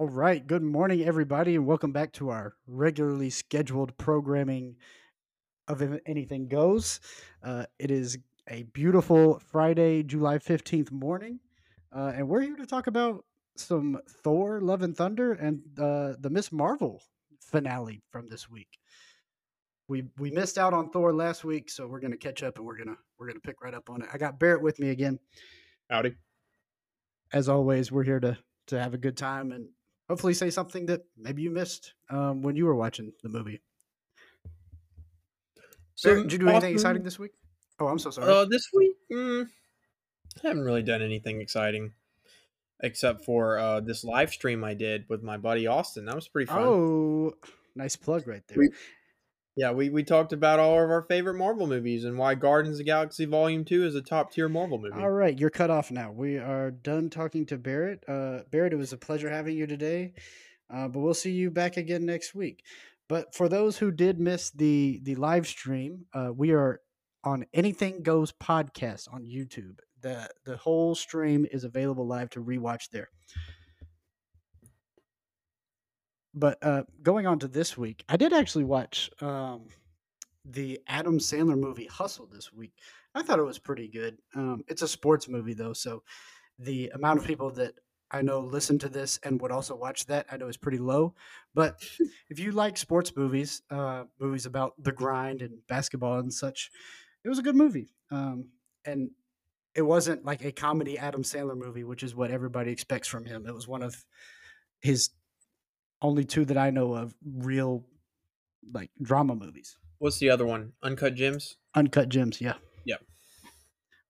All right. Good morning, everybody, and welcome back to our regularly scheduled programming of If Anything Goes. Uh, it is a beautiful Friday, July 15th morning, uh, and we're here to talk about some Thor, Love and Thunder, and uh, the Miss Marvel finale from this week. We we missed out on Thor last week, so we're gonna catch up and we're gonna we're gonna pick right up on it. I got Barrett with me again. Howdy. As always, we're here to to have a good time and hopefully say something that maybe you missed um, when you were watching the movie. So, did you do anything exciting this week? Oh, I'm so sorry. Uh, this week, mm, I haven't really done anything exciting except for uh, this live stream I did with my buddy Austin. That was pretty fun. Oh, nice plug right there. We, yeah, we, we talked about all of our favorite Marvel movies and why Guardians of the Galaxy Volume 2 is a top tier Marvel movie. All right, you're cut off now. We are done talking to Barrett. Uh, Barrett, it was a pleasure having you today, uh, but we'll see you back again next week. But for those who did miss the the live stream, uh, we are on Anything Goes podcast on YouTube. the The whole stream is available live to rewatch there. But uh, going on to this week, I did actually watch um, the Adam Sandler movie Hustle this week. I thought it was pretty good. Um, it's a sports movie though, so the amount of people that I know listen to this and would also watch that I know is pretty low. But if you like sports movies, uh, movies about the grind and basketball and such, it was a good movie. Um, and it wasn't like a comedy Adam Sandler movie, which is what everybody expects from him. It was one of his only two that I know of real like drama movies. What's the other one? Uncut Gems? Uncut Gems, yeah. Yeah.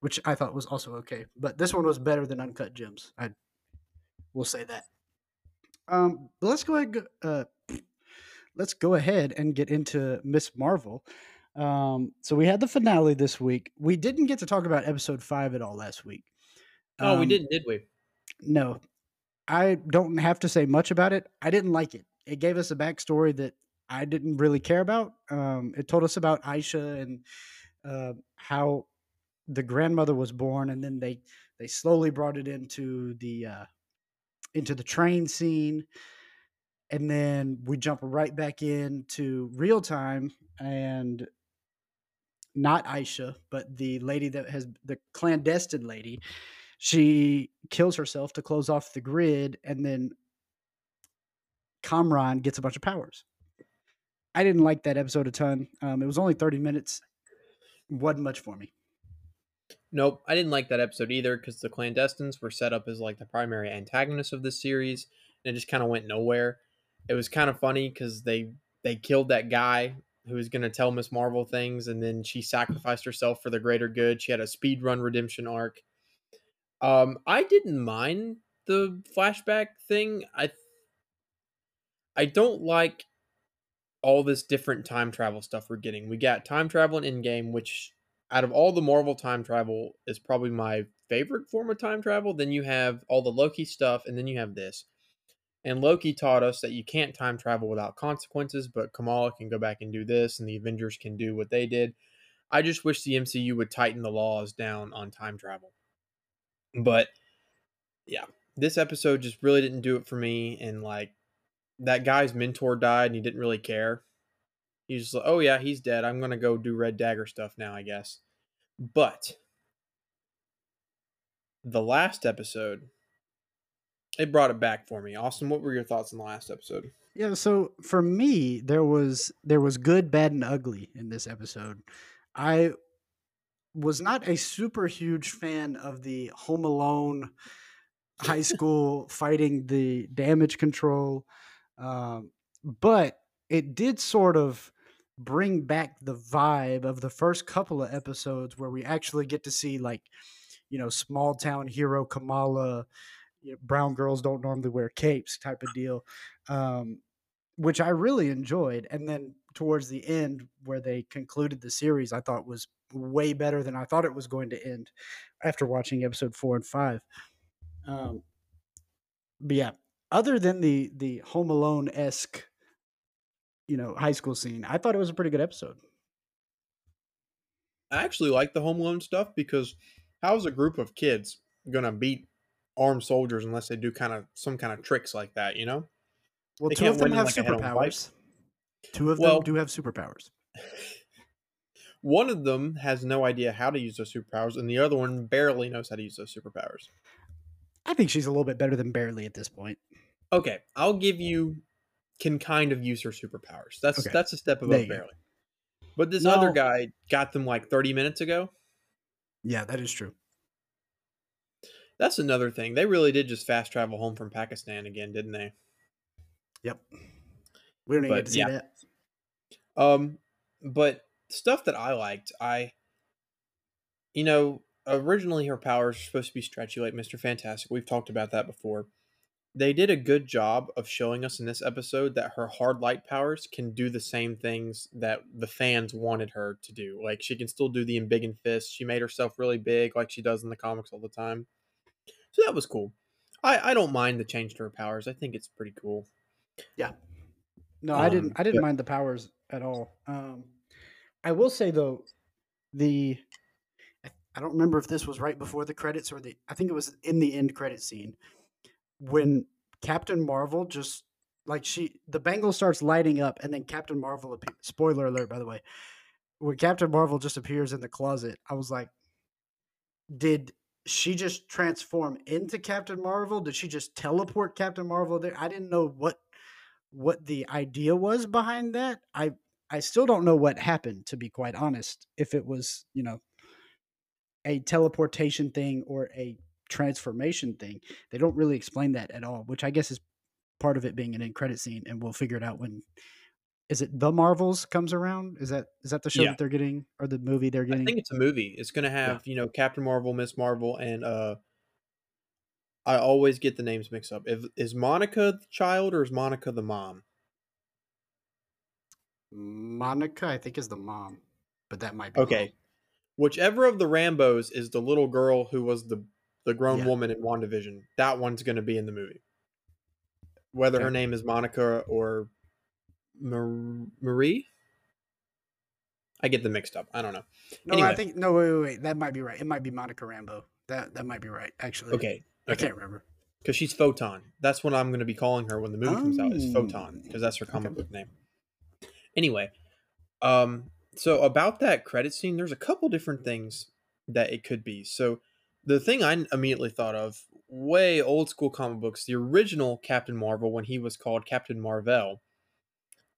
Which I thought was also okay. But this one was better than Uncut Gems. I will say that. Um, but let's go ahead uh, let's go ahead and get into Miss Marvel. Um, so we had the finale this week. We didn't get to talk about episode five at all last week. Oh, um, we didn't, did we? No, I don't have to say much about it. I didn't like it. It gave us a backstory that I didn't really care about. Um, it told us about Aisha and uh, how the grandmother was born, and then they they slowly brought it into the uh, into the train scene, and then we jump right back into real time and not Aisha, but the lady that has the clandestine lady she kills herself to close off the grid, and then Kamran gets a bunch of powers. I didn't like that episode a ton. Um, it was only 30 minutes. wasn't much for me. Nope, I didn't like that episode either because the clandestines were set up as like the primary antagonists of this series, and it just kind of went nowhere. It was kind of funny because they they killed that guy who was going to tell Miss Marvel things, and then she sacrificed herself for the greater good. She had a speed run redemption arc. Um, I didn't mind the flashback thing. I I don't like all this different time travel stuff we're getting. We got time travel in Endgame, which out of all the Marvel time travel is probably my favorite form of time travel. Then you have all the Loki stuff, and then you have this. And Loki taught us that you can't time travel without consequences, but Kamala can go back and do this, and the Avengers can do what they did. I just wish the MCU would tighten the laws down on time travel. But yeah, this episode just really didn't do it for me. And like that guy's mentor died and he didn't really care. He's just like, oh yeah, he's dead. I'm gonna go do Red Dagger stuff now, I guess. But the last episode, it brought it back for me. Austin, what were your thoughts on the last episode? Yeah, so for me, there was there was good, bad, and ugly in this episode. I was not a super huge fan of the Home Alone high school fighting the damage control, um, but it did sort of bring back the vibe of the first couple of episodes where we actually get to see like you know small town hero Kamala. You know, brown girls don't normally wear capes type of deal um, which i really enjoyed and then towards the end where they concluded the series i thought was way better than I thought it was going to end after watching episode four and five. Um, but yeah, other than the the Home Alone esque, you know, high school scene, I thought it was a pretty good episode. I actually like the Home Alone stuff because how's a group of kids gonna beat armed soldiers unless they do kind of some kind of tricks like that. You know. Well, They two of them have like, a head-on fight. superpowers. Two of Well- them do have superpowers. One of them has no idea how to use those superpowers, and the other one barely knows how to use those superpowers. I think she's a little bit better than barely at this point. Okay, I'll give you can kind of use her superpowers. That's Okay. that's a step above go. barely. But this other guy got them like 30 minutes ago. Yeah, that is true. That's another thing. They really did just fast travel home from Pakistan again, didn't they? Yep. We don't even But, get to see yeah. that. Um, but stuff that I liked, I, you know, originally her powers were supposed to be stretchy like Mister Fantastic. We've talked about that before. They did a good job of showing us in this episode that her hard light powers can do the same things that the fans wanted her to do. Like she can still do the embiggen fist. She made herself really big, like she does in the comics all the time. So that was cool. I I don't mind the change to her powers. I think it's pretty cool. Yeah. No, I didn't. Um, I didn't but- mind the powers at all. Um, I will say though, the I- don't remember if this was right before the credits or the. I think it was in the end credit scene when Captain Marvel just like she the bangle starts lighting up and then Captain Marvel. Spoiler alert, by the way. When Captain Marvel just appears in the closet, I was like, did she just transform into Captain Marvel? Did she just teleport Captain Marvel there? I didn't know what what the idea was behind that. I I still don't know what happened to be quite honest. If it was, you know, a teleportation thing or a transformation thing. They don't really explain that at all, which I guess is part of it being an end credit scene and we'll figure it out when is it The Marvels comes around? Is that is that the show Yeah. that they're getting or the movie they're getting? I think it's a movie. It's gonna have you know Captain Marvel, Miss Marvel, and uh, I always get the names mixed up. If, is Monica the child or is Monica the mom? Monica, I think, is the mom, but that might be Okay, wrong. whichever of the Rambeau's is the little girl who was the the grown Yeah. woman in Wandavision. That one's gonna be in the movie. Whether her name is Monica or Marie, I get them mixed up. I don't know. No, Anyway. I think no. Wait, wait, wait. That might be right. It might be Monica Rambeau. That that might be right. Actually, Okay, I can't remember. because she's Photon. That's what I'm going to be calling her when the movie comes out. Is Photon because that's her comic okay. book name. Anyway, um, so about that credit scene, there's a couple different things that it could be. So the thing I immediately thought of, way old school comic books, the original Captain Marvel when he was called Captain Marvel,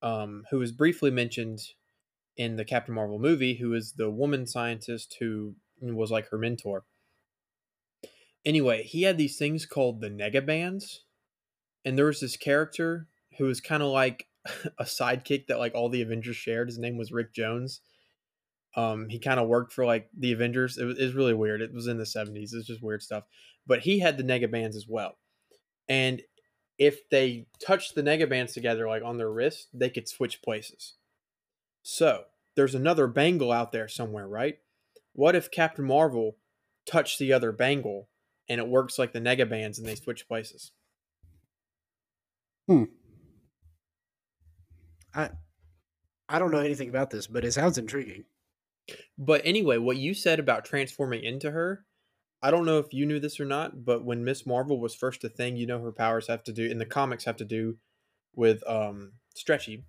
um, who was briefly mentioned in the Captain Marvel movie, who is the woman scientist who was like her mentor. Anyway, he had these things called the Negabands, and there was this character who was kind of like a sidekick that like all the Avengers shared. His name was Rick Jones. Um, he kind of worked for like the Avengers. It was, it was really weird. It was in the seventies. It's just weird stuff. But he had the Negabands as well, and if they touched the Negabands together, like on their wrist, they could switch places. So there's another bangle out there somewhere, right? What if Captain Marvel touched the other bangle and it works like the Negabands and they switch places? I I don't know anything about this, but it sounds intriguing. But anyway, what you said about transforming into her, I don't know if you knew this or not, but when Miss Marvel was first a thing, you know her powers have to do in the comics have to do with um stretchy.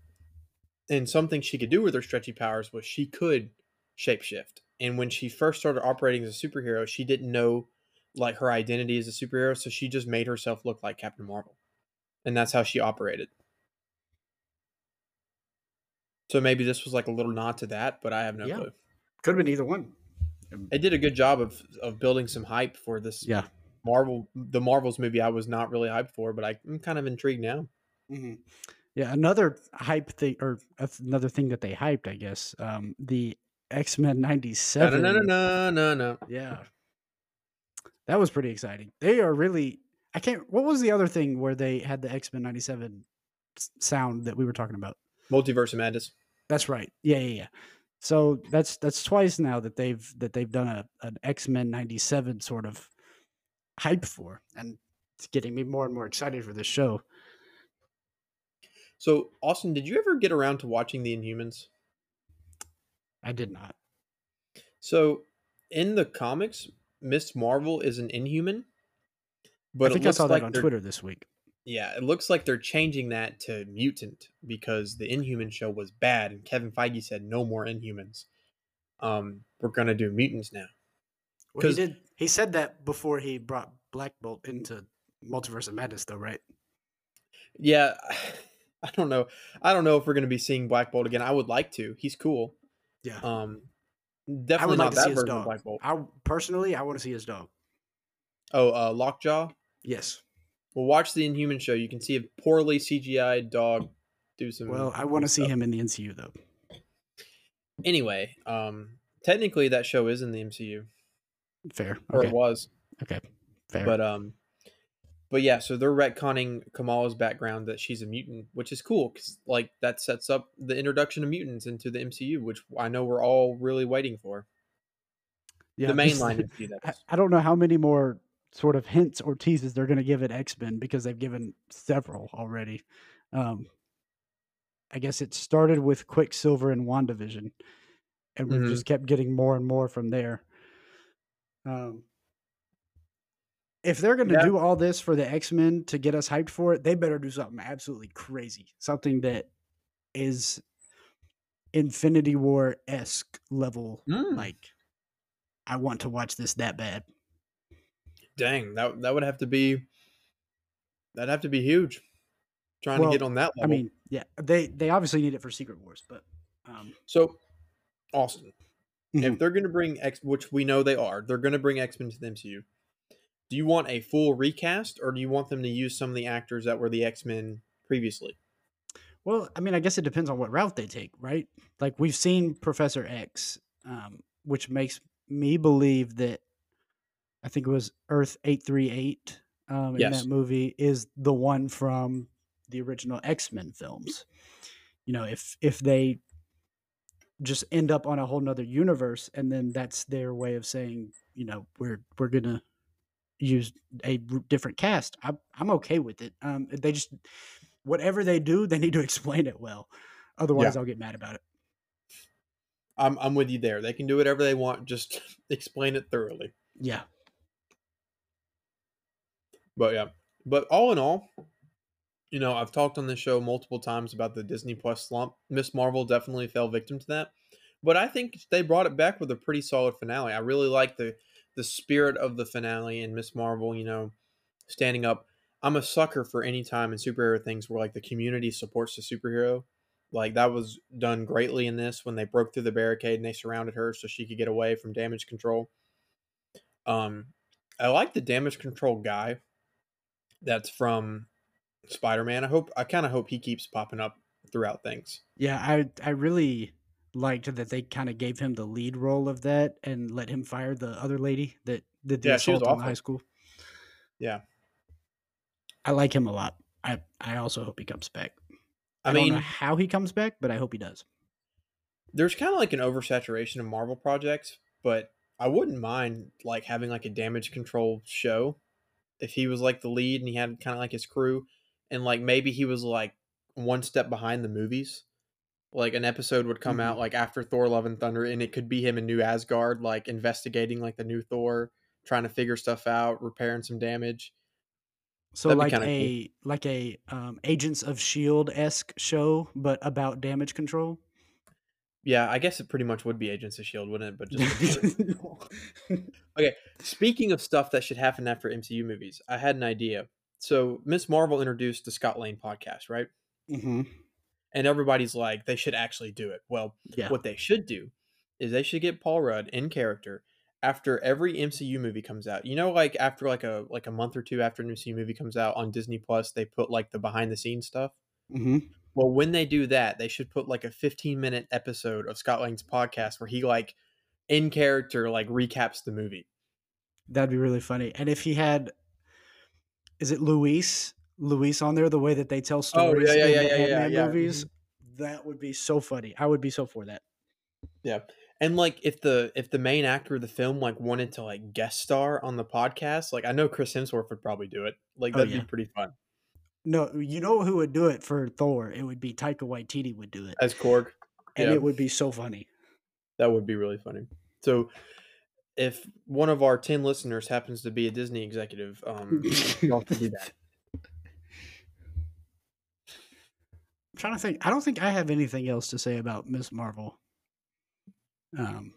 And something she could do with her stretchy powers was she could shapeshift. And when she first started operating as a superhero, she didn't know like her identity as a superhero, so she just made herself look like Captain Marvel. And that's how she operated. So maybe this was like a little nod to that, but I have no Yeah. clue Could have been either one. it did a good job of of building some hype for this Yeah. Marvel the Marvels movie I was not really hyped for, but I, I'm kind of intrigued now. hmm Yeah, another hype thing, or another thing that they hyped, I guess. Um, the X Men '97. no, no, no, no, no. Yeah, that was pretty exciting. They are really. I can't. What was the other thing where they had the X Men '97 sound that we were talking about? Multiverse of Madness. That's right. Yeah, yeah, yeah. So that's that's twice now that they've that they've done a an X Men '97 sort of hype for, and it's getting me more and more excited for this show. So, Austin, did you ever get around to watching the Inhumans? I did not. So, in the comics, Miss Marvel is an Inhuman, But I think it I saw like that on Twitter this week. Yeah, it looks like they're changing that to mutant because the Inhuman show was bad, and Kevin Feige said no more Inhumans. Um, we're gonna do mutants now. Well, he did. He said that before he brought Black Bolt into Multiverse of Madness, though, right? Yeah, I don't know. I don't know if we're gonna be seeing Black Bolt again. I would like to. He's cool. Yeah. Um, definitely not like to that see his version of. Black Bolt. I personally, I want to see his dog. Oh, uh, Lockjaw. Yes. Well, watch the Inhuman show. You can see a poorly CGI dog do some. Well, I want to see him in the MCU though. Anyway, um, technically that show is in the MCU, Fair. or Okay. it was. Okay. Fair. But um, but yeah, so they're retconning Kamala's background that she's a mutant, which is cool because like that sets up the introduction of mutants into the MCU, which I know we're all really waiting for. yeah, the mainline I. I don't know how many more sort of hints or teases they're going to give at X Men because they've given several already. Um, I guess it started with Quicksilver and WandaVision, and we've Mhm. just kept getting more and more from there. Um, if they're going to Yeah. do all this for the X Men to get us hyped for it, they better do something absolutely crazy, something that is Infinity War esque level. Mm, Like, I want to watch this that bad. Dang, that that would have to be. That'd have to be huge. Trying Well, to get on that level. I mean, yeah, they they obviously need it for Secret Wars, but um, so Austin, Mhm. if they're going to bring X, which we know they are, they're going to bring X Men to the MCU. Do you want a full recast, or do you want them to use some of the actors that were the X Men previously? well, I mean, I guess it depends on what route they take, right? Like we've seen Professor X, um, which makes me believe that I think it was Earth eight three eight um, in Yes. that movie is the one from the original X Men films. You know, if if they just end up on a whole nother universe, and then that's their way of saying, you know, we're we're gonna use a different cast. I'm I'm okay with it. Um, they just whatever they do, they need to explain it well. Otherwise, I'll get mad about it. I'm I'm with you there. They can do whatever they want. Just explain it thoroughly. Yeah, But yeah, but all in all, you know, I've talked on this show multiple times about the Disney Plus slump. Miss Marvel definitely fell victim to that, but I think they brought it back with a pretty solid finale. I really like the the spirit of the finale in Miss Marvel. You know, standing up. I'm a sucker for any time in superhero things where like the community supports the superhero. Like that was done greatly in this when they broke through the barricade and they surrounded her so she could get away from damage control. Um, I like the damage control guy that's from Spider-Man. I hope I kind of hope he keeps popping up throughout things. yeah. I I really liked that they kind of gave him the lead role of that and let him fire the other lady that did the Yeah, assault on high school. Yeah. I like him a lot. I I also hope he comes back. I, I, don't mean, know how he comes back, but I hope he does. there's kind of like an oversaturation of Marvel projects, but I wouldn't mind like having like a damage control show if he was like the lead and he had kind of like his crew and like maybe he was like one step behind the movies. Like an episode would come Mhm. out like after Thor Love and Thunder and it could be him in New Asgard like investigating like the new Thor, trying to figure stuff out, repairing some damage. So That'd like kinda cool. a like a um, Agents of Shield esque show, but about damage control. Yeah, I guess it pretty much would be Agents of Shield, wouldn't it? But just Thor. Speaking of stuff that should happen after MCU movies, I had an idea. So Miss Marvel introduced the Scott Lang podcast, right? hmm And everybody's like, they should actually do it. Well, Yeah. what they should do is they should get Paul Rudd in character after every MCU movie comes out. You know, like after like a like a month or two after an MCU movie comes out on Disney Plus, they put like the behind the scenes stuff. hmm Well, when they do that, they should put like a 15 minute episode of Scott Lang's podcast where he like in character like recaps the movie. That'd be really funny. And if he had, is it Luis? Luis on there, the way that they tell oh, stories Oh, yeah, in yeah, the yeah, yeah, yeah. movies, mm-hmm. that would be so funny. I would be so for that. Yeah. And like if the if the main actor of the film like wanted to like guest star on the podcast, like I know Chris Hemsworth would probably do it. Like Oh, that'd yeah. be pretty fun. No, you know who would do it for Thor? It would be Taika Waititi would do it, As Korg, and yeah. it would be so funny. that would be really funny. So if one of our 10 listeners happens to be a Disney executive, um, y'all can do that. I'm trying to think. I don't think I have anything else to say about Miss Marvel. Um,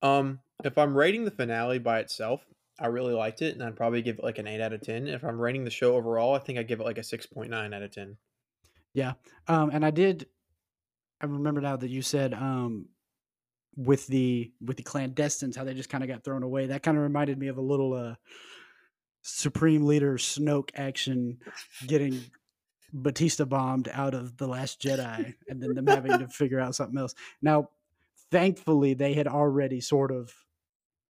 Um, if I'm rating the finale by itself, I really liked it, and I'd probably give it like an eight out of ten. If I'm rating the show overall, I think I'd give it like a six point nine out of ten. yeah. Um, and I did. I remember now that you said um, with the with the clandestines how they just kind of got thrown away. That kind of reminded me of a little uh, Supreme Leader Snoke action getting Batista bombed out of the Last Jedi, and then them having to figure out something else. Now, thankfully, they had already sort of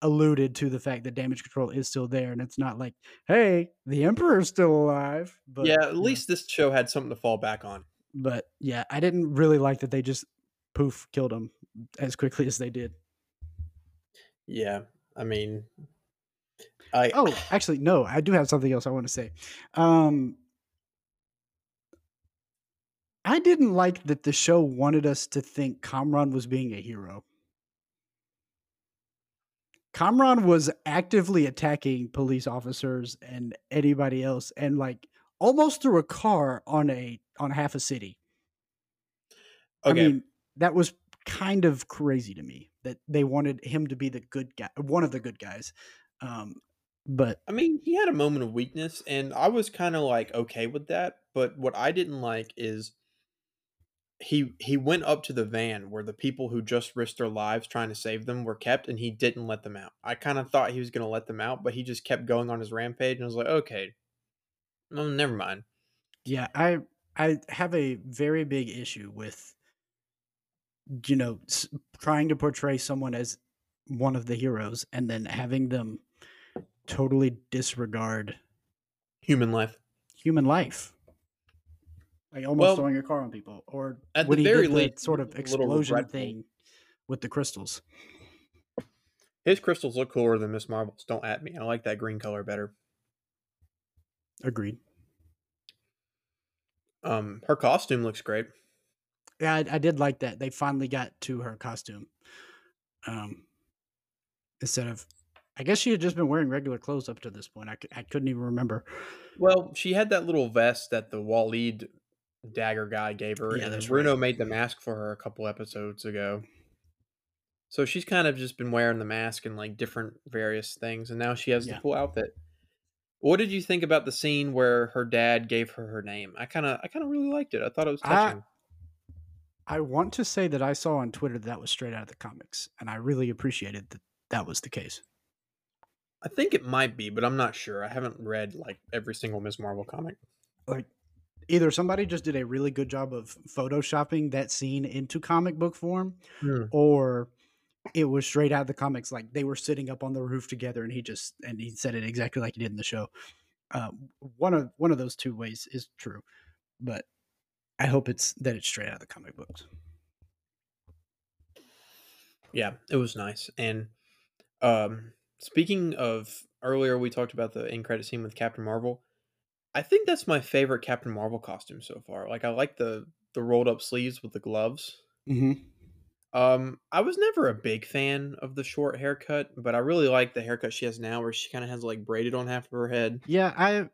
alluded to the fact that damage control is still there, and it's not like, hey, the Emperor's still alive. But yeah, at least this show had something to fall back on. but yeah, I didn't really like that they just poof killed him as quickly as they did. Yeah, I mean, I Oh, actually, no, I do have something else I want to say. Um, I didn't like that the show wanted us to think Kamran was being a hero. Kamran was actively attacking police officers and anybody else, and like almost threw a car on a on half a city. okay. I mean, that was kind of crazy to me that they wanted him to be the good guy, one of the good guys. Um, but I mean, he had a moment of weakness, and I was kind of like okay with that. But what I didn't like is he he went up to the van where the people who just risked their lives trying to save them were kept, and he didn't let them out. I kind of thought he was going to let them out, but he just kept going on his rampage, and I was like, okay, well, never mind. Yeah, I I have a very big issue with you know s- trying to portray someone as one of the heroes and then having them totally disregard Human life. human life. Like almost Well, throwing a car on people or at the he very least, sort of explosion thing with the crystals. His crystals look cooler than Miss Marvel's. Don't at me. I like that green color better. Agreed. Um, her costume looks great. Yeah, I, I did like that. They finally got to her costume. Um, instead of, I guess she had just been wearing regular clothes up to this point. I, c- I couldn't even remember. Well, she had that little vest that the Waleed dagger guy gave her, Yeah, and Bruno right. made the mask for her a couple episodes ago. So she's kind of just been wearing the mask and like different various things, and now she has Yeah. the full outfit. What did you think about the scene where her dad gave her her name? I kind of, I kind of really liked it. I thought it was touching. I want to say that I saw on Twitter that, that was straight out of the comics, and I really appreciated that that was the case. I think it might be, but I'm not sure. I haven't read like every single Miss Marvel comic. Like, either somebody just did a really good job of photoshopping that scene into comic book form, Hmm. or it was straight out of the comics. Like they were sitting up on the roof together, and he just and he said it exactly like he did in the show. Uh, one of one of those two ways is true, but I hope it's that it's straight out of the comic books. Yeah, it was nice. And um speaking of earlier we talked about the end credit scene with Captain Marvel. I think that's my favorite Captain Marvel costume so far. Like I like the the rolled up sleeves with the gloves. Mm-hmm. Um I was never a big fan of the short haircut, but I really like the haircut she has now where she kind of has like braided on half of her head. Yeah, I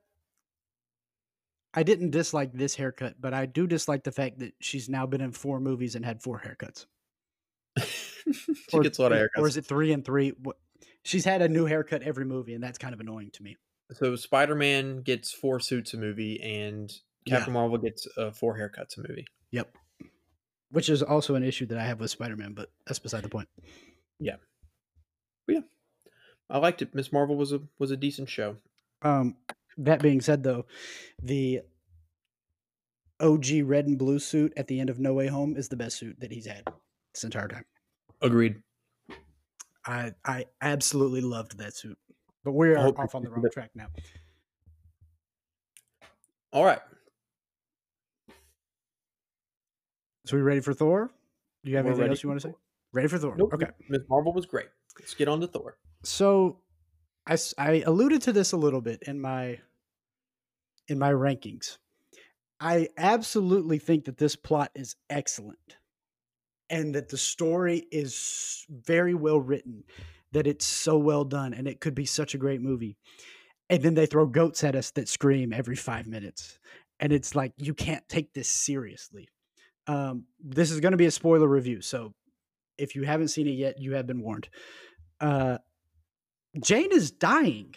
I didn't dislike this haircut, but I do dislike the fact that she's now been in four movies and had four haircuts. she gets a lot of haircuts. Or is it three and three? She's had a new haircut every movie, and that's kind of annoying to me. So Spider-Man gets four suits a movie and Yeah. Captain Marvel gets uh, four haircuts a movie. Yep. Which is also an issue that I have with Spider Man, but that's beside the point. Yeah. I liked it. Miss Marvel was a was a decent show. Um, that being said, though, the OG red and blue suit at the end of No Way Home is the best suit that he's had this entire time. Agreed. I I absolutely loved that suit. But we are off on the wrong track now. All right. So we ready for Thor? Do you have We're anything else you want to say? Thor. Ready for Thor? Nope. Okay. Miss Marvel was great. Let's get on to Thor. So I, I alluded to this a little bit in my in my rankings. I absolutely think that this plot is excellent and that the story is very well written that it's so well done and it could be such a great movie. And then they throw goats at us that scream every five minutes. And it's like, you can't take this seriously. Um, this is going to be a spoiler review. So if you haven't seen it yet, you have been warned. Uh, Jane is dying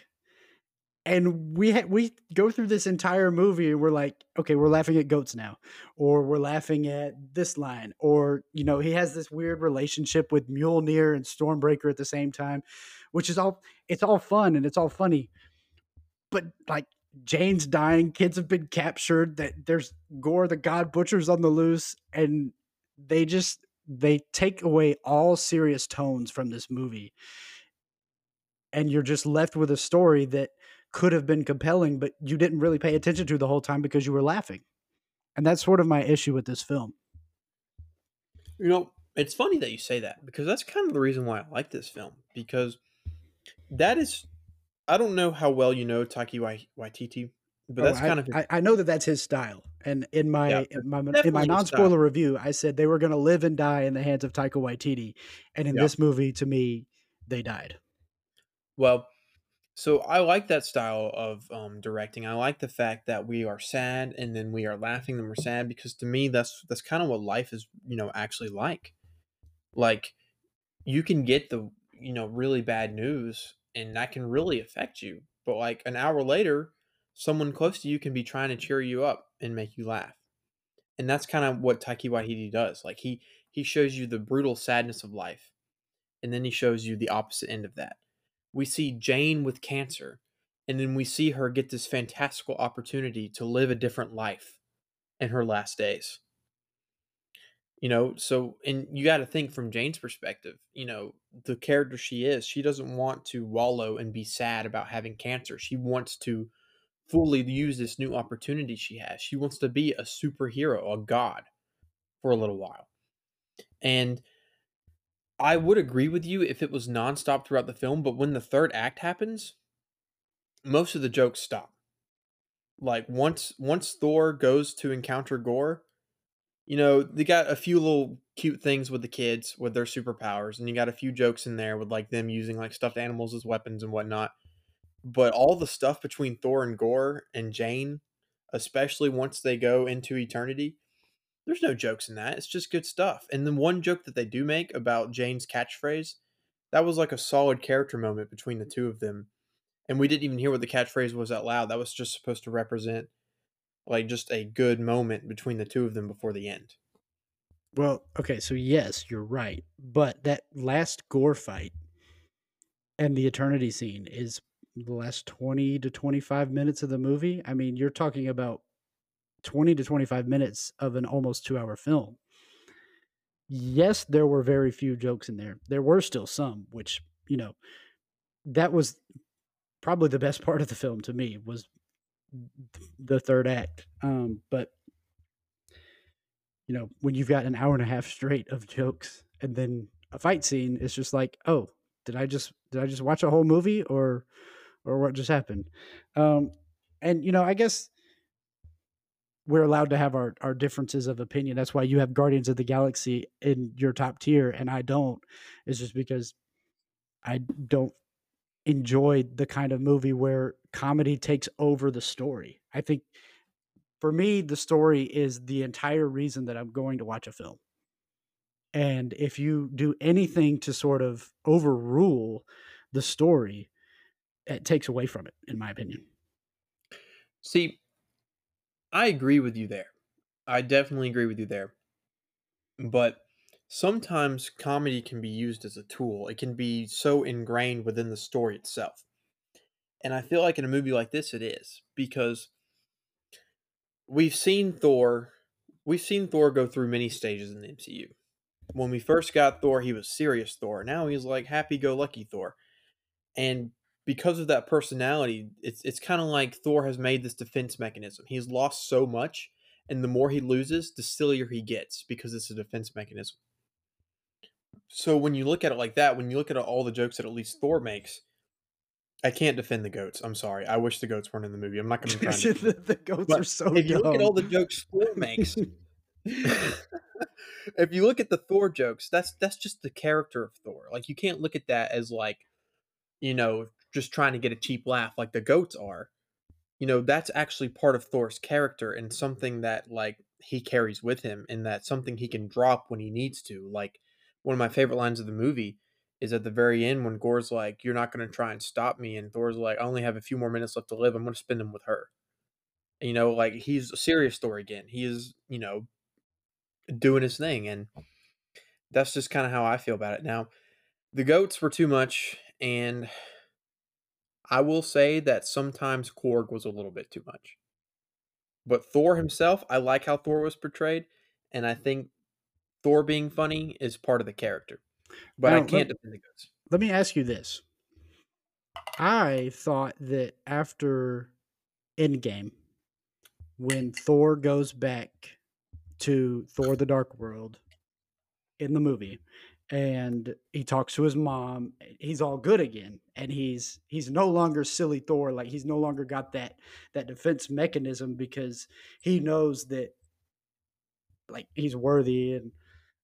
and we ha- we go through this entire movie and we're like okay we're laughing at goats now or we're laughing at this line or you know he has this weird relationship with Mjolnir and Stormbreaker at the same time which is all it's all fun and it's all funny. But like Jane's dying kids have been captured that there's Gorr the god butchers on the loose and they just they take away all serious tones from this movie. And you're just left with a story that could have been compelling, but you didn't really pay attention to the whole time because you were laughing. And that's sort of my issue with this film. You know, it's funny that you say that because that's kind of the reason why I like this film because that is I don't know how well you know Taika Waititi, but oh, that's kind I, of his... I, I, know that that's his style. And in my yeah, in my, in my non spoiler review, I said they were going to live and die in the hands of Taika Waititi, and in yeah. this movie, to me, they died. Well, so I like that style of um, directing. I like the fact that we are sad and then we are laughing and we're sad because to me that's that's kind of what life is, you know, actually like. Like you can get the, you know, really bad news and that can really affect you. But like an hour later, someone close to you can be trying to cheer you up and make you laugh. And that's kind of what Taika Waititi does. Like he he shows you the brutal sadness of life and then he shows you the opposite end of that we see Jane with cancer, and then we see her get this fantastical opportunity to live a different life in her last days. You know, so, and you got to think from Jane's perspective, you know, the character she is, she doesn't want to wallow and be sad about having cancer. She wants to fully use this new opportunity she has. She wants to be a superhero, a god for a little while. And I would agree with you if it was nonstop throughout the film, but when the third act happens, most of the jokes stop. Like once once Thor goes to encounter Gorr, you know, they got a few little cute things with the kids with their superpowers, and you got a few jokes in there with like them using like stuffed animals as weapons and whatnot. But all the stuff between Thor and Gorr and Jane, especially once they go into eternity, there's no jokes in that. It's just good stuff. And the one joke that they do make about Jane's catchphrase, that was like a solid character moment between the two of them. And we didn't even hear what the catchphrase was out loud. That was just supposed to represent like just a good moment between the two of them before the end. Well, okay, so yes, you're right. But that last Gorr fight and the eternity scene is the last 20 to 25 minutes of the movie. I mean, you're talking about 20 to 25 minutes of an almost two hour film. Yes, there were very few jokes in there. There were still some, which, you know, that was probably the best part of the film to me was the third act. Um, but you know, when you've got an hour and a half straight of jokes and then a fight scene, it's just like, oh, did I just did I just watch a whole movie or or what just happened? Um, and you know, I guess we're allowed to have our, our differences of opinion. That's why you have Guardians of the Galaxy in your top tier and I don't. It's just because I don't enjoy the kind of movie where comedy takes over the story. I think for me, the story is the entire reason that I'm going to watch a film. And if you do anything to sort of overrule the story, it takes away from it, in my opinion. See, I agree with you there. I definitely agree with you there. But sometimes comedy can be used as a tool. It can be so ingrained within the story itself. And I feel like in a movie like this it is because we've seen Thor we've seen Thor go through many stages in the MCU. When we first got Thor, he was serious Thor. Now he's like happy go lucky Thor. And because of that personality, it's it's kind of like Thor has made this defense mechanism. He's lost so much, and the more he loses, the sillier he gets because it's a defense mechanism. So when you look at it like that, when you look at all the jokes that at least Thor makes, I can't defend the goats. I'm sorry. I wish the goats weren't in the movie. I'm not going to try. the, the goats but are so. If you look at all the jokes Thor makes, if you look at the Thor jokes, that's that's just the character of Thor. Like you can't look at that as like you know, just trying to get a cheap laugh like the goats are. You know, that's actually part of Thor's character and something that like he carries with him and that's something he can drop when he needs to. Like one of my favorite lines of the movie is at the very end when Gorr's like, You're not gonna try and stop me and Thor's like, I only have a few more minutes left to live, I'm gonna spend them with her. You know, like he's a serious Thor again. He is, you know, doing his thing and that's just kind of how I feel about it. Now, the goats were too much, and I will say that sometimes Korg was a little bit too much. But Thor mm. himself, I like how Thor was portrayed, and I think Thor being funny is part of the character. But now, I can't let, defend the goats. Let me ask you this. I thought that after Endgame, when Thor goes back to Thor the Dark World in the movie and he talks to his mom eh, he's all good again and he's he's no longer silly thor like he's no longer got that that defense mechanism because he knows that like he's worthy and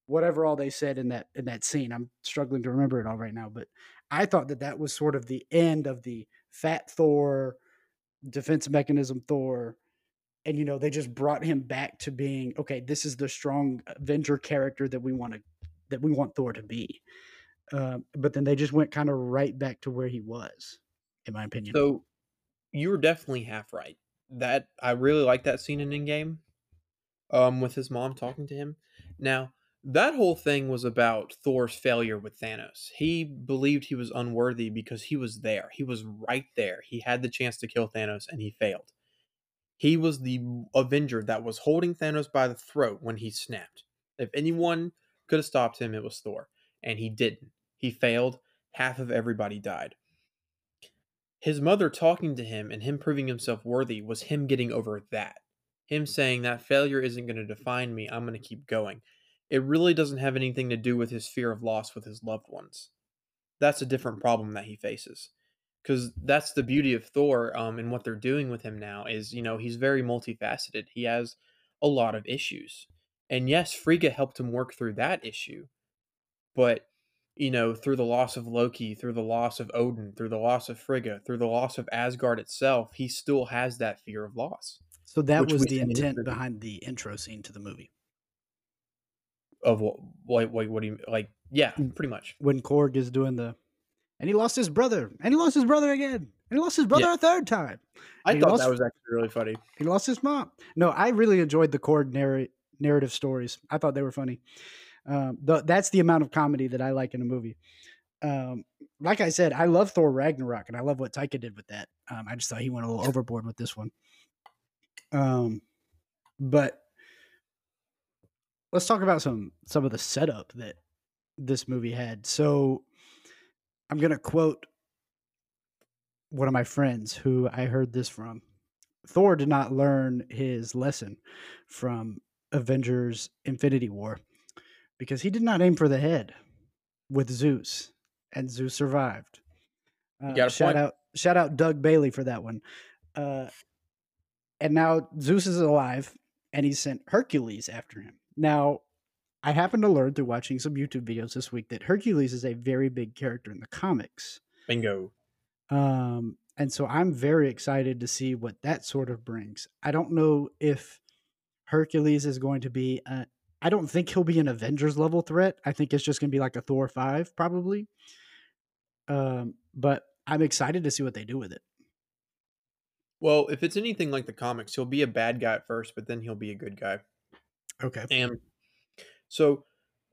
whatever all they said in that in that scene i'm struggling to remember it all right now but i thought that that was sort of the end of the fat thor defense mechanism thor and you know they just brought him back to being okay this is the strong avenger character that we want to that we want thor to be uh, but then they just went kind of right back to where he was in my opinion so you were definitely half right that i really like that scene in Endgame um with his mom talking to him now that whole thing was about Thor's failure with Thanos. He believed he was unworthy because he was there. He was right there. He had the chance to kill Thanos and he failed. He was the Avenger that was holding Thanos by the throat when he snapped. If anyone could have stopped him, it was Thor. And he didn't. He failed. Half of everybody died. His mother talking to him and him proving himself worthy was him getting over that. Him saying that failure isn't going to define me, I'm going to keep going. It really doesn't have anything to do with his fear of loss with his loved ones. That's a different problem that he faces because that's the beauty of Thor um, and what they're doing with him now is you know he's very multifaceted. He has a lot of issues, and yes, Frigga helped him work through that issue, but you know through the loss of Loki, through the loss of Odin, through the loss of Frigga, through the loss of Asgard itself, he still has that fear of loss. So that was the intent behind the intro scene to the movie. Of what? What? What, what do you like? Yeah, mm. pretty much. When Korg is doing the and he lost his brother, and he lost his brother again, and he lost his brother yeah. a third time. I thought lost, that was actually really funny. He lost his mom. No, I really enjoyed the Korg narr- narrative stories. I thought they were funny. Um, the, that's the amount of comedy that I like in a movie. Um, like I said, I love Thor Ragnarok, and I love what Taika did with that. Um, I just thought he went a little overboard with this one. Um, but let's talk about some some of the setup that this movie had. So I'm going to quote one of my friends who I heard this from. Thor did not learn his lesson from Avengers Infinity War because he did not aim for the head with Zeus, and Zeus survived. Uh, shout point. out, shout out Doug Bailey for that one. Uh, and now Zeus is alive, and he sent Hercules after him. Now, I happened to learn through watching some YouTube videos this week that Hercules is a very big character in the comics. Bingo. Um, and so I'm very excited to see what that sort of brings. I don't know if Hercules is going to be. I I don't think he'll be an Avengers level threat. I think it's just going to be like a Thor five probably. Um, but I'm excited to see what they do with it. Well, if it's anything like the comics, he'll be a bad guy at first, but then he'll be a good guy. Okay. And so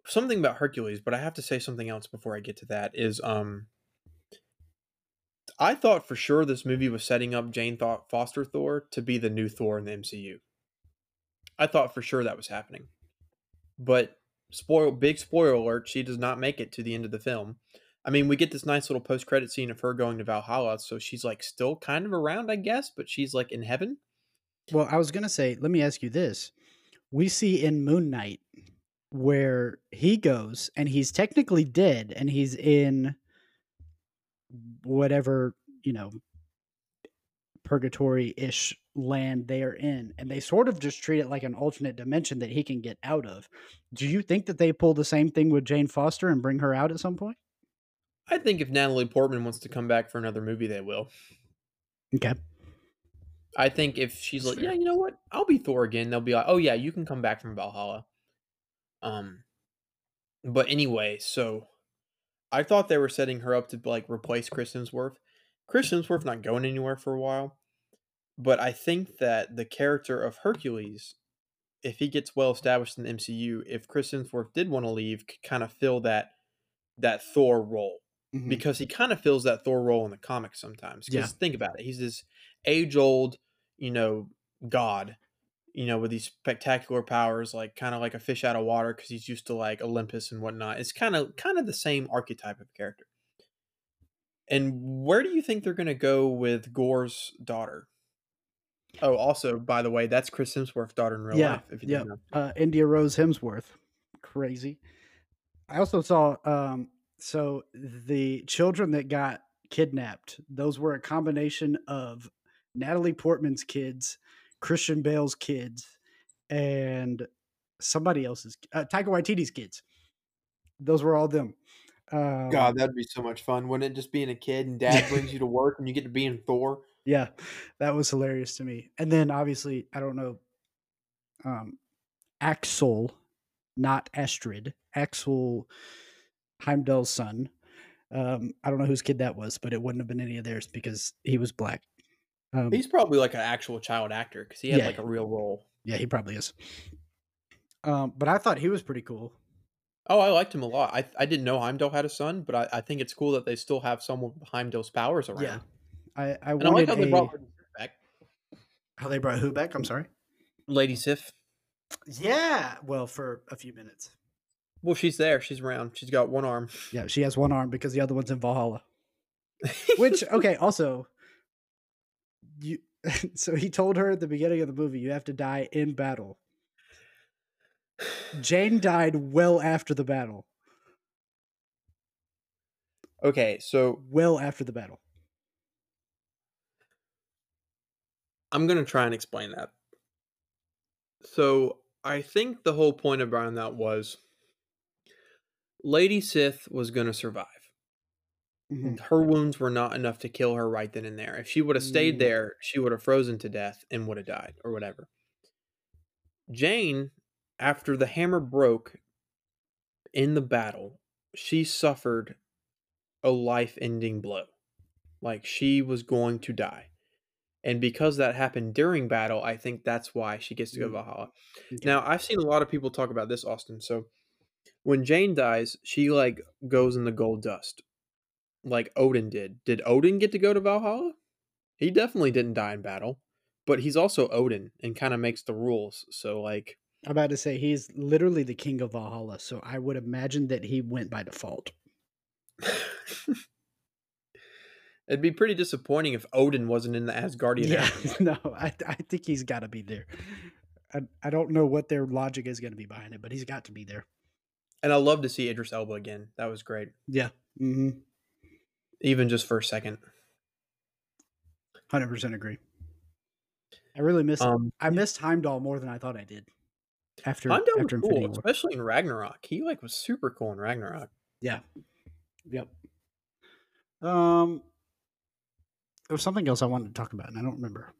something about Hercules, but I have to say something else before I get to that is um I thought for sure this movie was setting up Jane Foster Thor to be the new Thor in the MCU. I thought for sure that was happening. But spoil big spoiler alert, she does not make it to the end of the film. I mean, we get this nice little post credit scene of her going to Valhalla, so she's like still kind of around, I guess, but she's like in heaven. Well, I was gonna say, let me ask you this. We see in Moon Knight where he goes and he's technically dead and he's in whatever, you know, purgatory ish land they are in. And they sort of just treat it like an alternate dimension that he can get out of. Do you think that they pull the same thing with Jane Foster and bring her out at some point? I think if Natalie Portman wants to come back for another movie, they will. Okay. I think if she's That's like, fair. yeah, you know what, I'll be Thor again. They'll be like, oh yeah, you can come back from Valhalla. Um, but anyway, so I thought they were setting her up to like replace Chris Hemsworth. Chris Hemsworth not going anywhere for a while, but I think that the character of Hercules, if he gets well established in the MCU, if Chris Hemsworth did want to leave, could kind of fill that that Thor role Mhm. because he kind of fills that Thor role in the comics sometimes. Because Yeah. think about it, he's this age old, you know, god, you know, with these spectacular powers, like kind of like a fish out of water because he's used to like Olympus and whatnot. It's kind of kind of the same archetype of character. And where do you think they're gonna go with Gorr's daughter? Oh, also, by the way, that's Chris Hemsworth's daughter in real Yeah, life. If you yeah. didn't uh, India Rose Hemsworth. Crazy. I also saw um, so the children that got kidnapped. Those were a combination of Natalie Portman's kids, Christian Bale's kids, and somebody else's uh, Taika Waititi's kids. Those were all them. Um, God, that'd be so much fun. Wouldn't it just being a kid and dad brings you to work and you get to be in Thor? Yeah, that was hilarious to me. And then obviously, I don't know, um, Axel, not Astrid, Axel Heimdall's son. Um, I don't know whose kid that was, but it wouldn't have been any of theirs because he was black. Um, He's probably like an actual child actor because he had Yeah. like a real role. yeah, he probably is. Um, but I thought he was pretty cool. Oh, I liked him a lot. I I didn't know Heimdall had a son, but I, I think it's cool that they still have someone with Heimdall's powers around. Yeah, I, I And I like wanted how they a, brought Lady Sif back. how they brought who back? I'm sorry. Lady Sif. Yeah, well, for a few minutes. Well, she's there. She's around. She's got one arm. Yeah, she has one arm because the other one's in Valhalla. Which okay, also you so he told her at the beginning of the movie you have to die in battle. Jane died well after the battle. okay, so Well after the battle. I'm gonna try and explain that. So I think the whole point around that was Lady Sif was gonna survive. Mhm. Her wounds were not enough to kill her right then and there. If she would have stayed Mm. there, she would have frozen to death and would have died or whatever. Jane, after the hammer broke in the battle, she suffered a life ending blow. Like she was going to die. And because that happened during battle, I think that's why she gets to go to Mm. Valhalla. Now, I've seen a lot of people talk about this, Austin. So when Jane dies, she like goes in the gold dust. Like Odin did. Did Odin get to go to Valhalla? He definitely didn't die in battle. But he's also Odin and kind of makes the rules. So like I'm about to say he's literally the king of Valhalla, so I would imagine that he went by default. It'd be pretty disappointing if Odin wasn't in the Asgardian Yeah, no, I, I think he's got to be there. I, I don't know what their logic is going to be behind it, but he's got to be there. And I love to see Idris Elba again. That was great. Yeah, mm-hmm. Even just for a second. hundred percent agree. I really missed. Um I missed Heimdall more than I thought I did. After Heimdall was after cool, Infinity War. especially in Ragnarok. He like was super cool in Ragnarok. Yeah. Yep. Um, there was something else I wanted to talk about, and I don't remember.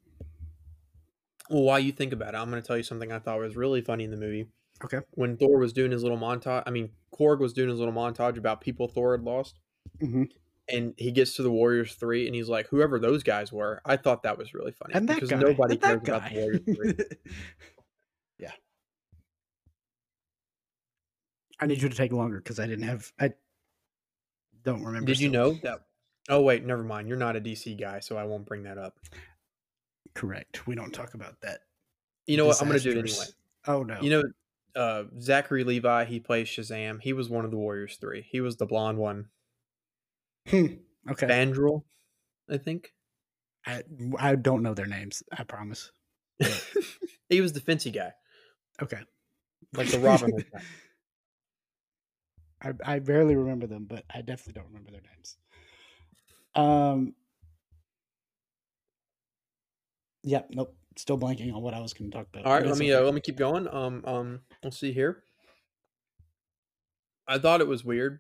Well, while you think about it, I'm going to tell you something I thought was really funny in the movie. Okay. When Thor was doing his little montage, I mean, Korg was doing his little montage about people Thor had lost, Mm-hmm. and he gets to the Warriors three, and he's like, "Whoever those guys were," I thought that was really funny And that because guy. nobody cares that about the Warriors three. yeah. I need you to take longer because I didn't have. I don't remember. Did you know that? Oh wait, never mind. You're not a DC guy, so I won't bring that up. Correct. We don't talk about that. You know what? I'm going to do it anyway. Oh no. You know, uh, Zachary Levi, he plays Shazam. He was one of the Warriors three. He was the blonde one. Hmm. Okay. Vandrel, I think. I I don't know their names. I promise. he was the fancy guy, Okay. like the Robin Hood guy. I I barely remember them, but I definitely don't remember their names. Um. Yep. Nope. Still blanking on what I was going to talk about. All right, let me uh, let me keep going. Um, um, let's see here. I thought it was weird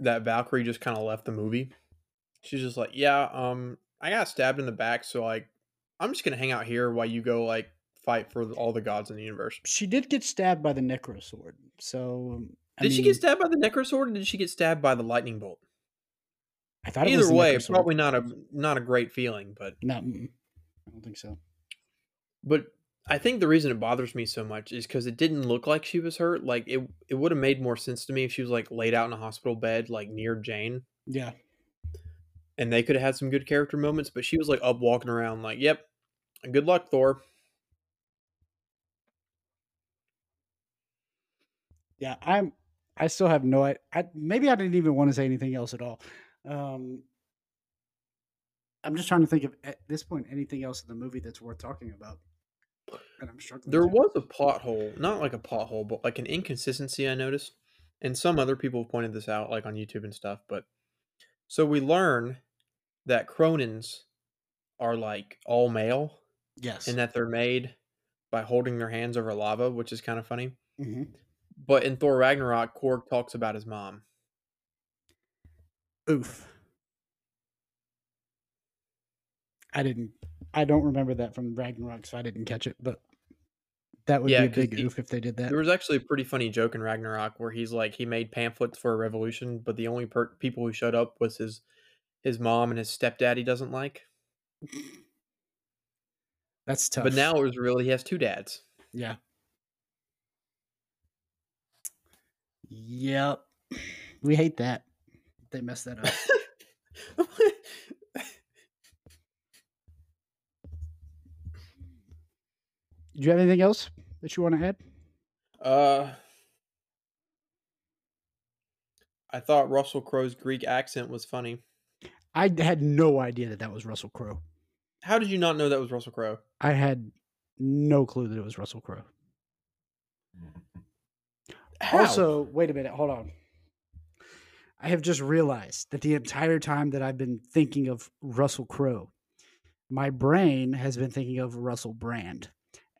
that Valkyrie just kind of left the movie. She's just like, yeah, um, I got stabbed in the back, so like, I'm just gonna hang out here while you go like fight for all the gods in the universe. She did get stabbed by the Necro Sword. So um, Did she get stabbed by the Necro Sword, or did she get stabbed by the lightning bolt? I thought it Either the way, it's probably not a not a great feeling, but No. I don't think so. but I think the reason it bothers me so much is because it didn't look like she was hurt. Like it, it would have made more sense to me if she was like laid out in a hospital bed, like near Jane, Yeah, and they could have had some good character moments. But she was like up walking around, like, "Yep, good luck, Thor." yeah. I'm. I still have no. I, I maybe I didn't even want to say anything else at all. Um, I'm just trying to think of at this point anything else in the movie that's worth talking about, and I'm struggling. There to. was a pothole, not like a pothole, but like an inconsistency I noticed. And some other people have pointed this out, like on YouTube and stuff. But so we learn that Kronans are like all male yes. and that they're made by holding their hands over lava, which is kind of funny. hmm But in Thor Ragnarok, Korg talks about his mom. Oof. I didn't. I don't remember that from Ragnarok, so I didn't catch it. But that would Yeah, be a big oof if they did that. There was actually a pretty funny joke in Ragnarok where he's like he made pamphlets for a revolution, but the only per- people who showed up was his his mom and his stepdad he doesn't like. That's tough. But now it was real he has two dads. yeah. Yep. We hate that. They messed that up. Do you have anything else that you want to add? uh I thought Russell Crowe's Greek accent was funny. I had no idea that that was Russell Crowe. How did you not know that was Russell Crowe? I had no clue that it was Russell Crowe. How? Also, wait a minute, hold on. I have just realized that the entire time that I've been thinking of Russell Crowe, my brain has been thinking of Russell Brand,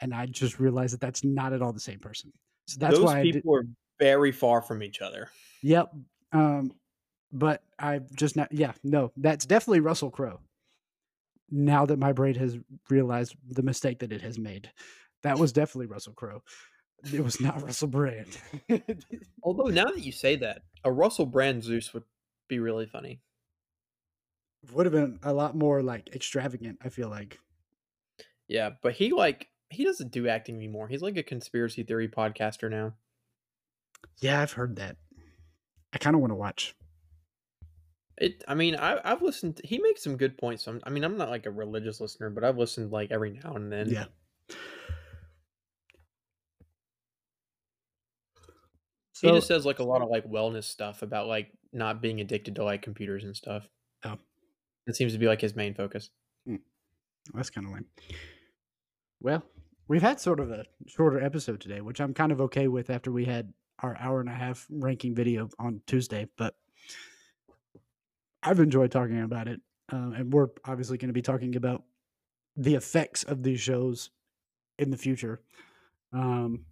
and I just realized that that's not at all the same person. So that's those why I did, people are very far from each other. Yep. Um, but I've just not. Yeah, no, that's definitely Russell Crowe. Now that my brain has realized the mistake that it has made, that was definitely Russell Crowe. It was not Russell Brand. Although now that you say that, a Russell Brand Zeus would be really funny. Would have been a lot more like extravagant. I feel like. Yeah, but he like he doesn't do acting anymore. He's like a conspiracy theory podcaster now. Yeah, I've heard that. I kind of want to watch. It. I mean, I, I've listened. he makes some good points. Some. I mean, I'm not like a religious listener, but I've listened like every now and then. Yeah. He just says like a lot of like wellness stuff about like not being addicted to like computers and stuff. Oh. It seems to be like his main focus. that's kind of lame. Well, we've had sort of a shorter episode today, which I'm kind of okay with after we had our hour and a half ranking video on Tuesday. But I've enjoyed talking about it, um, and we're obviously going to be talking about the effects of these shows in the future. Um,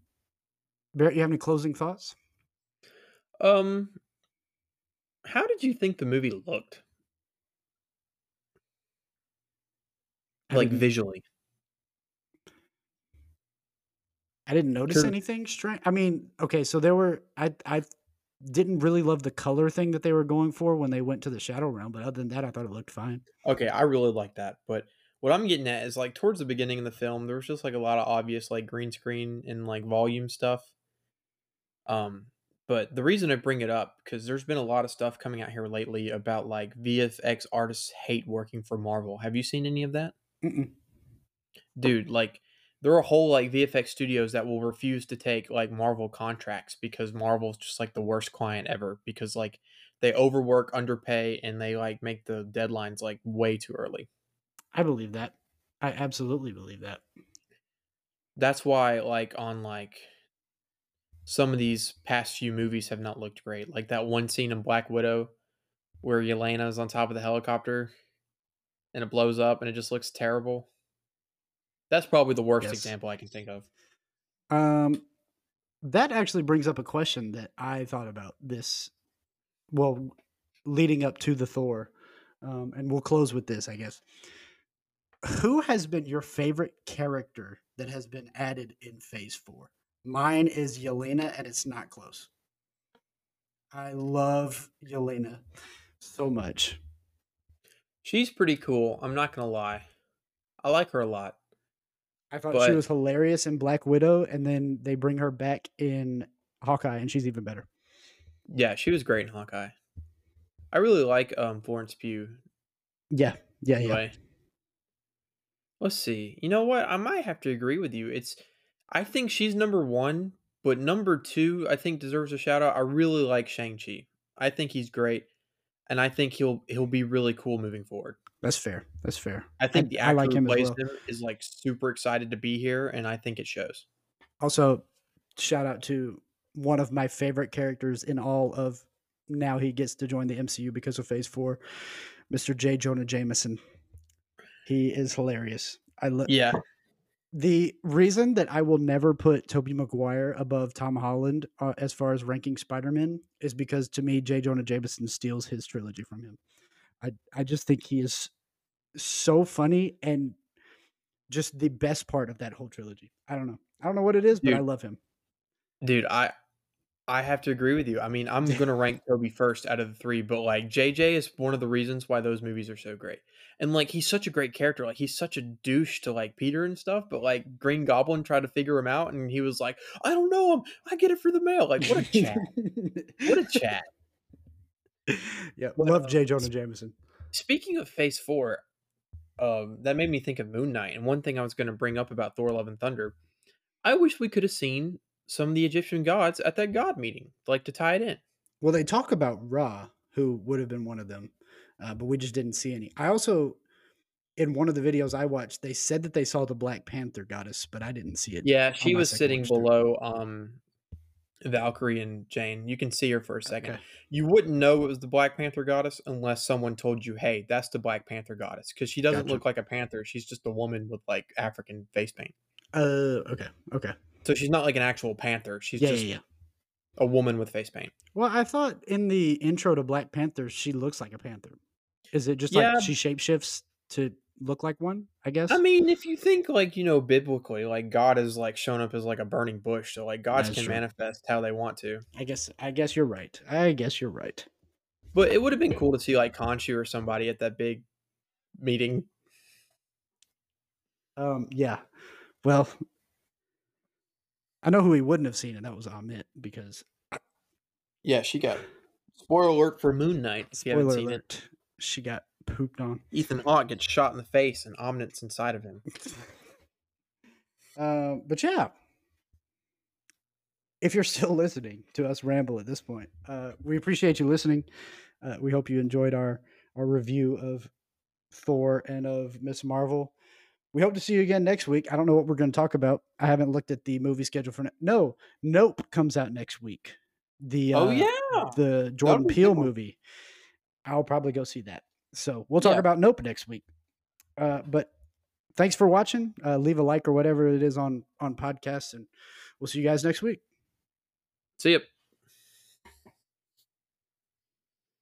Barrett, you have any closing thoughts? Um, how did you think the movie looked? I Like didn't- visually. I didn't notice Sure. anything strange. I mean, okay, so there were I I didn't really love the color thing that they were going for when they went to the Shadow Realm, but other than that, I thought it looked fine. Okay, I really like that. But what I'm getting at is like towards the beginning of the film, there was just like a lot of obvious like green screen and like volume stuff. Um, but the reason I bring it up because there's been a lot of stuff coming out here lately about like VFX artists hate working for Marvel. Have you seen any of that? Mm-mm. dude like there are whole like vfx studios that will refuse to take like marvel contracts because marvel's just like the worst client ever because like they overwork underpay and they like make the deadlines like way too early I believe that. I absolutely believe that. that's why like on like some of these past few movies have not looked great like that one scene in black widow where Yelena is on top of the helicopter and it blows up and it just looks terrible that's probably the worst Yes. example i can think of Um, that actually brings up a question that I thought about this well, leading up to the Thor, um, and we'll close with this, I guess. Who has been your favorite character that has been added in Phase Four? Mine is Yelena, and it's not close. I love Yelena so much. She's pretty cool. I'm not gonna lie. I like her a lot. I thought she was hilarious in Black Widow, and then they bring her back in Hawkeye, and she's even better. Yeah, she was great in Hawkeye. I really like um Florence Pugh. Yeah, yeah, yeah. Anyway. Let's see. You know what? I might have to agree with you. It's I think she's number one, but number two, I think deserves a shout out. I really like Shang-Chi. I think he's great. And I think he'll he'll be really cool moving forward. That's fair. That's fair. I think I- the I actor like who him plays well. him is like super excited to be here, and I think it shows. Also, shout out to one of my favorite characters in all of now he gets to join the MCU because of Phase Four, Mr. J. Jonah Jameson. He is hilarious. I love Yeah. The reason that I will never put Tobey Maguire above Tom Holland uh, as far as ranking Spider-Man is because to me J. Jonah Jameson steals his trilogy from him. I I just think he is so funny and just the best part of that whole trilogy. I don't know. I don't know what it is, but I love him. Dude, I I have to agree with you. I mean, I'm gonna rank Tobey first out of the three, but like JJ is one of the reasons why those movies are so great. And like he's such a great character. Like he's such a douche to like Peter and stuff, but like Green Goblin tried to figure him out and he was like, I don't know him. I get it for the mail. Like what a chat. what a chat. yeah, But, love uh, J. Jonah Jameson. Speaking of Phase Four, um, that made me think of Moon Knight. And one thing I was going to bring up about Thor: Love and Thunder, I wish we could have seen some of the Egyptian gods at that god meeting, like to tie it in. Well, they talk about Ra, who would have been one of them, uh, but we just didn't see any. I also, in one of the videos I watched, they said that they saw the Black Panther goddess, but I didn't see it. Yeah, she was sitting below um Valkyrie and Jane. You can see her for a second. Okay. You wouldn't know it was the Black Panther goddess unless someone told you, "Hey, that's the Black Panther goddess," because she doesn't Gotcha. look like a panther. She's just a woman with like African face paint. Uh, okay, okay. So she's not like an actual panther. She's Yeah, just yeah, yeah. a woman with face paint. Well, I thought in the intro to Black Panther, she looks like a panther. Is it just Yeah. like she shapeshifts to look like one? I guess. I mean, if you think like you know biblically, like God is like shown up as like a burning bush, so like gods That's can true. manifest how they want to. I guess. I guess you're right. I guess you're right. But it would have been cool to see like Khonshu or somebody at that big meeting. Um, yeah. Well, I know who he wouldn't have seen, and that was Ammit because Yeah, she got spoiler alert for Moon Knight. If you haven't seen it, alert, she got pooped on. Ethan Hawke gets shot in the face and Ammit's inside of him. Uh, but yeah, if you're still listening to us ramble at this point, uh, we appreciate you listening. Uh, we hope you enjoyed our our review of Thor and of Miss Marvel. We hope to see you again next week. I don't know what we're going to talk about. I haven't looked at the movie schedule for ne- no. Nope comes out next week. The oh uh, yeah, the Jordan Peele movie. I'll probably go see that. So we'll talk Yeah. about Nope next week. Uh, but thanks for watching. Uh, leave a like or whatever it is on on podcasts, and we'll see you guys next week. see ya.